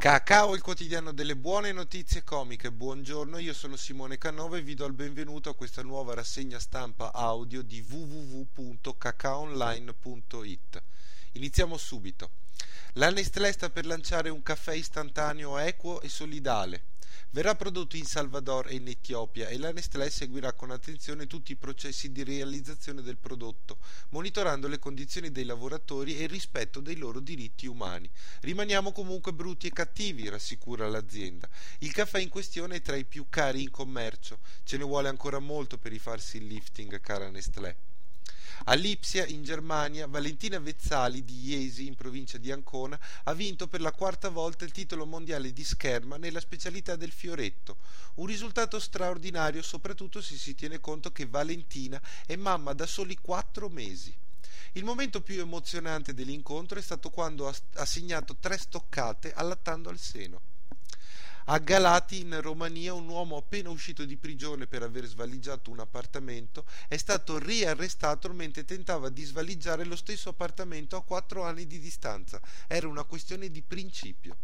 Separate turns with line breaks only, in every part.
Cacao, il quotidiano delle buone notizie comiche. Buongiorno, io sono Simone Canova e vi do il benvenuto a questa nuova rassegna stampa audio di www.cacaoonline.it. Iniziamo subito. La Nestlé sta per lanciare un caffè istantaneo equo e solidale. Verrà prodotto in Salvador e in Etiopia e la Nestlé seguirà con attenzione tutti i processi di realizzazione del prodotto, monitorando le condizioni dei lavoratori e il rispetto dei loro diritti umani. Rimaniamo comunque brutti e cattivi, rassicura l'azienda. Il caffè in questione è tra i più cari in commercio. Ce ne vuole ancora molto per rifarsi il lifting, cara Nestlé. A Lipsia, in Germania, Valentina Vezzali di Iesi, in provincia di Ancona, ha vinto per la quarta volta il titolo mondiale di scherma nella specialità del fioretto. Un risultato straordinario soprattutto se si tiene conto che Valentina è mamma da soli quattro mesi. Il momento più emozionante dell'incontro è stato quando ha segnato tre stoccate allattando al seno. A Galati, in Romania, un uomo appena uscito di prigione per aver svaligiato un appartamento è stato riarrestato mentre tentava di svaligiare lo stesso appartamento a quattro anni di distanza. Era una questione di principio.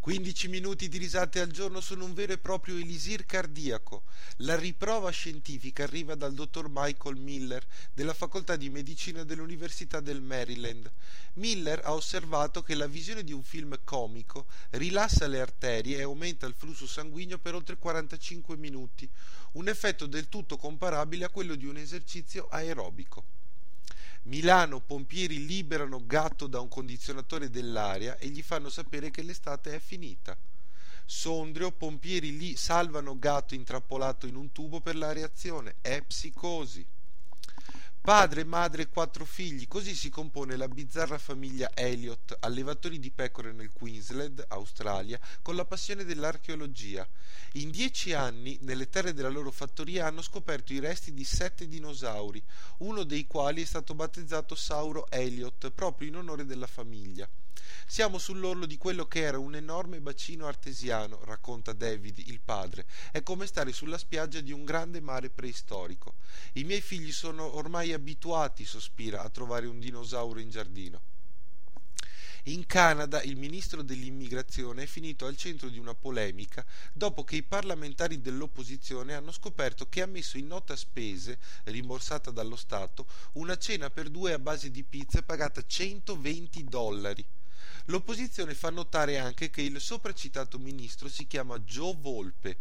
15 minuti di risate al giorno sono un vero e proprio elisir cardiaco. La riprova scientifica arriva dal dottor Michael Miller della facoltà di medicina dell'Università del Maryland. Miller ha osservato che la visione di un film comico rilassa le arterie e aumenta il flusso sanguigno per oltre 45 minuti, un effetto del tutto comparabile a quello di un esercizio aerobico. Milano, pompieri liberano gatto da un condizionatore dell'aria e gli fanno sapere che l'estate è finita. Sondrio, pompieri lì salvano gatto intrappolato in un tubo per la reazione. È psicosi. Padre, madre e quattro figli, così si compone la bizzarra famiglia Elliot, allevatori di pecore nel Queensland, Australia, con la passione dell'archeologia. In dieci anni, nelle terre della loro fattoria, hanno scoperto i resti di sette dinosauri, uno dei quali è stato battezzato Sauro Elliot, proprio in onore della famiglia. Siamo sull'orlo di quello che era un enorme bacino artesiano, racconta David, il padre. È come stare sulla spiaggia di un grande mare preistorico. I miei figli sono ormai abituati, sospira, a trovare un dinosauro in giardino. In Canada il ministro dell'immigrazione è finito al centro di una polemica dopo che i parlamentari dell'opposizione hanno scoperto che ha messo in nota spese, rimborsata dallo Stato, una cena per due a base di pizza pagata 120 dollari. L'opposizione fa notare anche che il sopracitato ministro si chiama Joe Volpe.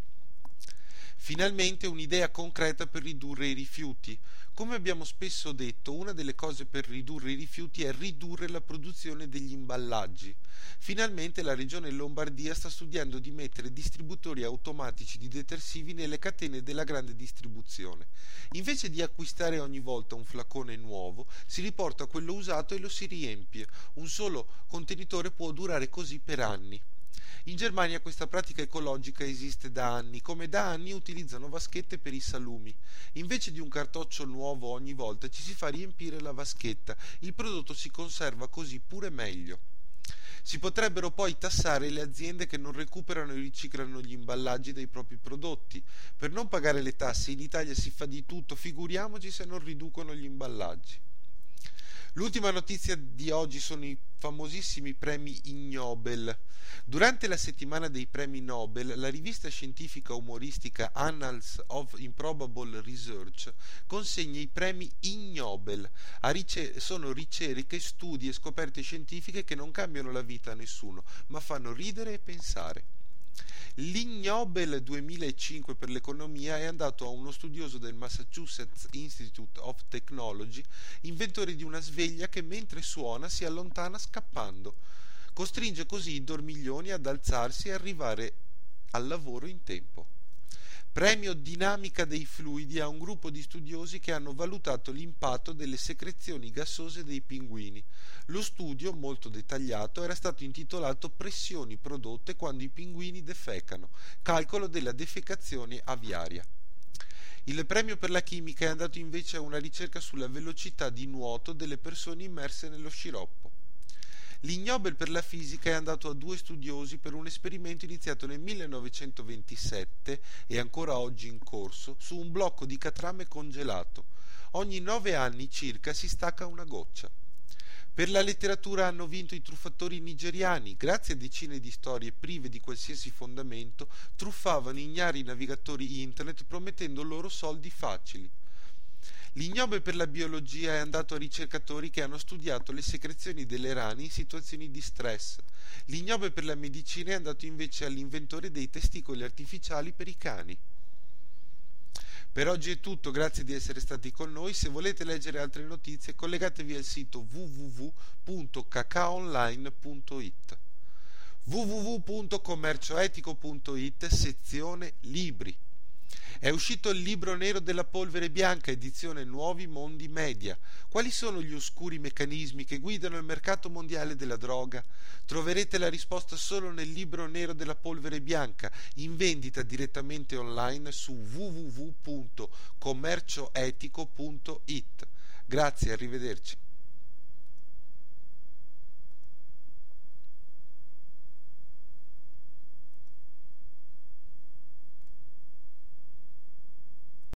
Finalmente un'idea concreta per ridurre i rifiuti. Come abbiamo spesso detto, una delle cose per ridurre i rifiuti è ridurre la produzione degli imballaggi. Finalmente la regione Lombardia sta studiando di mettere distributori automatici di detersivi nelle catene della grande distribuzione. Invece di acquistare ogni volta un flacone nuovo, si riporta quello usato e lo si riempie. Un solo contenitore può durare così per anni. In Germania questa pratica ecologica esiste da anni, come da anni utilizzano vaschette per i salumi. Invece di un cartoccio nuovo ogni volta ci si fa riempire la vaschetta, il prodotto si conserva così pure meglio. Si potrebbero poi tassare le aziende che non recuperano e riciclano gli imballaggi dei propri prodotti. Per non pagare le tasse in Italia si fa di tutto, figuriamoci se non riducono gli imballaggi. L'ultima notizia di oggi sono i famosissimi premi Ig Nobel. Durante la settimana dei premi Nobel, la rivista scientifica umoristica Annals of Improbable Research consegna i premi Ig Nobel. Ricer- sono ricerche, studi e scoperte scientifiche che non cambiano la vita a nessuno, ma fanno ridere e pensare. L'Ignobel 2005 per l'economia è andato a uno studioso del Massachusetts Institute of Technology, inventore di una sveglia che mentre suona si allontana scappando. Costringe così i dormiglioni ad alzarsi e arrivare al lavoro in tempo. Premio Dinamica dei fluidi a un gruppo di studiosi che hanno valutato l'impatto delle secrezioni gassose dei pinguini. Lo studio, molto dettagliato, era stato intitolato Pressioni prodotte quando i pinguini defecano, calcolo della defecazione aviaria. Il premio per la chimica è andato invece a una ricerca sulla velocità di nuoto delle persone immerse nello sciroppo. L'Ignobel per la fisica è andato a due studiosi per un esperimento iniziato nel 1927 e ancora oggi in corso su un blocco di catrame congelato. Ogni nove anni circa si stacca una goccia. Per la letteratura hanno vinto i truffatori nigeriani, grazie a decine di storie prive di qualsiasi fondamento, truffavano ignari navigatori internet promettendo loro soldi facili. L'ignobe per la biologia è andato a ricercatori che hanno studiato le secrezioni delle rane in situazioni di stress. L'ignobe per la medicina è andato invece all'inventore dei testicoli artificiali per i cani. Per oggi è tutto, grazie di essere stati con noi. Se volete leggere altre notizie, collegatevi al sito www.cacaonline.it www.commercioetico.it sezione libri. È uscito il libro nero della polvere bianca, edizione Nuovi Mondi Media. Quali sono gli oscuri meccanismi che guidano il mercato mondiale della droga? Troverete la risposta solo nel libro nero della polvere bianca, in vendita direttamente online su www.commercioetico.it. Grazie, arrivederci.